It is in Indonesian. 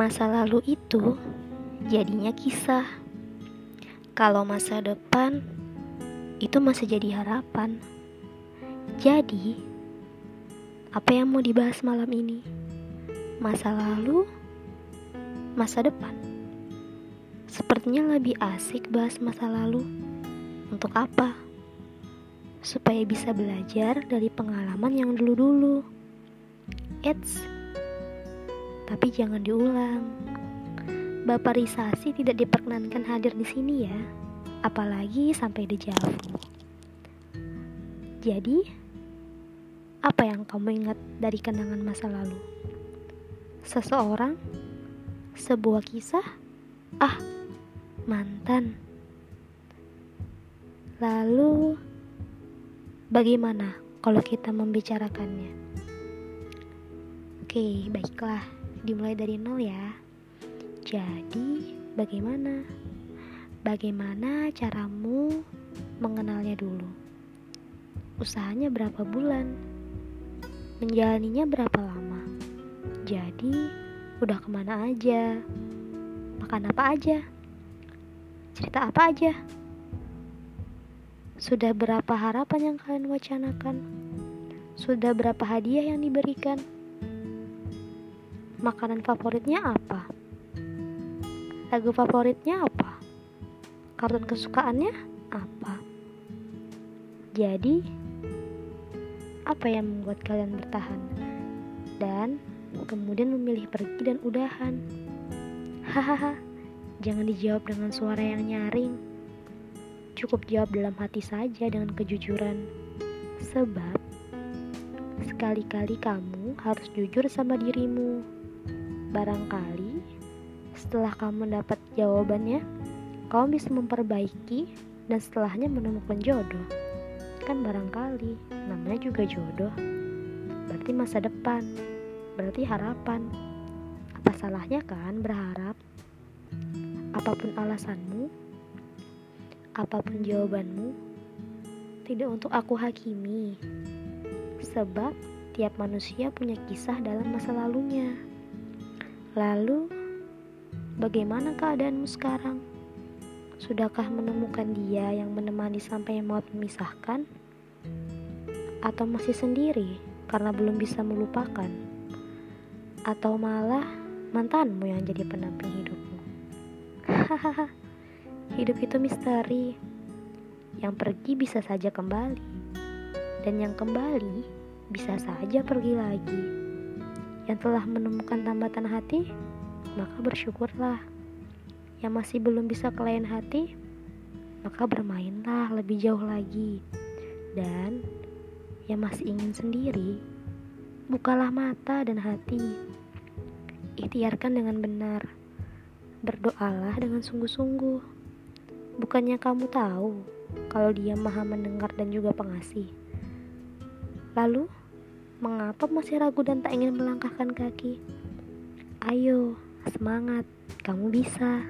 Masa lalu itu jadinya kisah. Kalau masa depan itu masih jadi harapan. Jadi, apa yang mau dibahas malam ini? Masa lalu, masa depan. Sepertinya lebih asik bahas masa lalu. Untuk apa? Supaya bisa belajar dari pengalaman yang dulu-dulu. Eits, tapi jangan diulang. Bapak Risasi tidak diperkenankan hadir di sini ya, apalagi sampai dejavu. Jadi, apa yang kamu ingat dari kenangan masa lalu? Seseorang? Sebuah kisah? Ah, mantan. Lalu, bagaimana kalau kita membicarakannya? Oke, baiklah. Dimulai dari nol ya. Jadi, bagaimana? Bagaimana caramu mengenalnya dulu? Usahanya berapa bulan? Menjalaninya berapa lama? Jadi, udah ke mana aja? Makan apa aja? Cerita apa aja? Sudah berapa harapan yang kalian wacanakan? Sudah berapa hadiah yang diberikan? Makanan favoritnya apa? Lagu favoritnya apa? Kartun kesukaannya apa? Jadi, apa yang membuat kalian bertahan? Dan kemudian memilih pergi dan udahan. Hahaha, jangan dijawab dengan suara yang nyaring Cukup jawab dalam hati saja dengan kejujuran. Sebab sekali-kali kamu harus jujur sama dirimu. Barangkali setelah kamu mendapat jawabannya, kamu bisa memperbaiki dan setelahnya menemukan jodoh. Kan barangkali namanya juga jodoh. Berarti masa depan, berarti harapan. Apa salahnya kan berharap? Apa pun alasanmu, apa pun jawabanmu, tidak untuk aku hakimi. Sebab tiap manusia punya kisah dalam masa lalunya. Lalu, bagaimana keadaanmu sekarang? Sudahkah menemukan dia yang menemani sampai maut memisahkan? Atau masih sendiri karena belum bisa melupakan? Atau malah mantanmu yang jadi pendamping hidupmu? Hahaha. Hidup itu misteri. Yang pergi bisa saja kembali. Dan yang kembali bisa saja pergi lagi. Yang telah menemukan tambatan hati, maka bersyukurlah. Yang masih belum bisa ke hati, maka bermainlah lebih jauh lagi. Dan yang masih ingin sendiri, bukalah mata dan hati. Ikhtiarkan dengan benar. Berdoalah dengan sungguh-sungguh. Bukannya kamu tahu kalau dia maha mendengar dan juga pengasih? Lalu, mengapa masih ragu dan tak ingin melangkahkan kaki? Ayo, semangat, kamu bisa.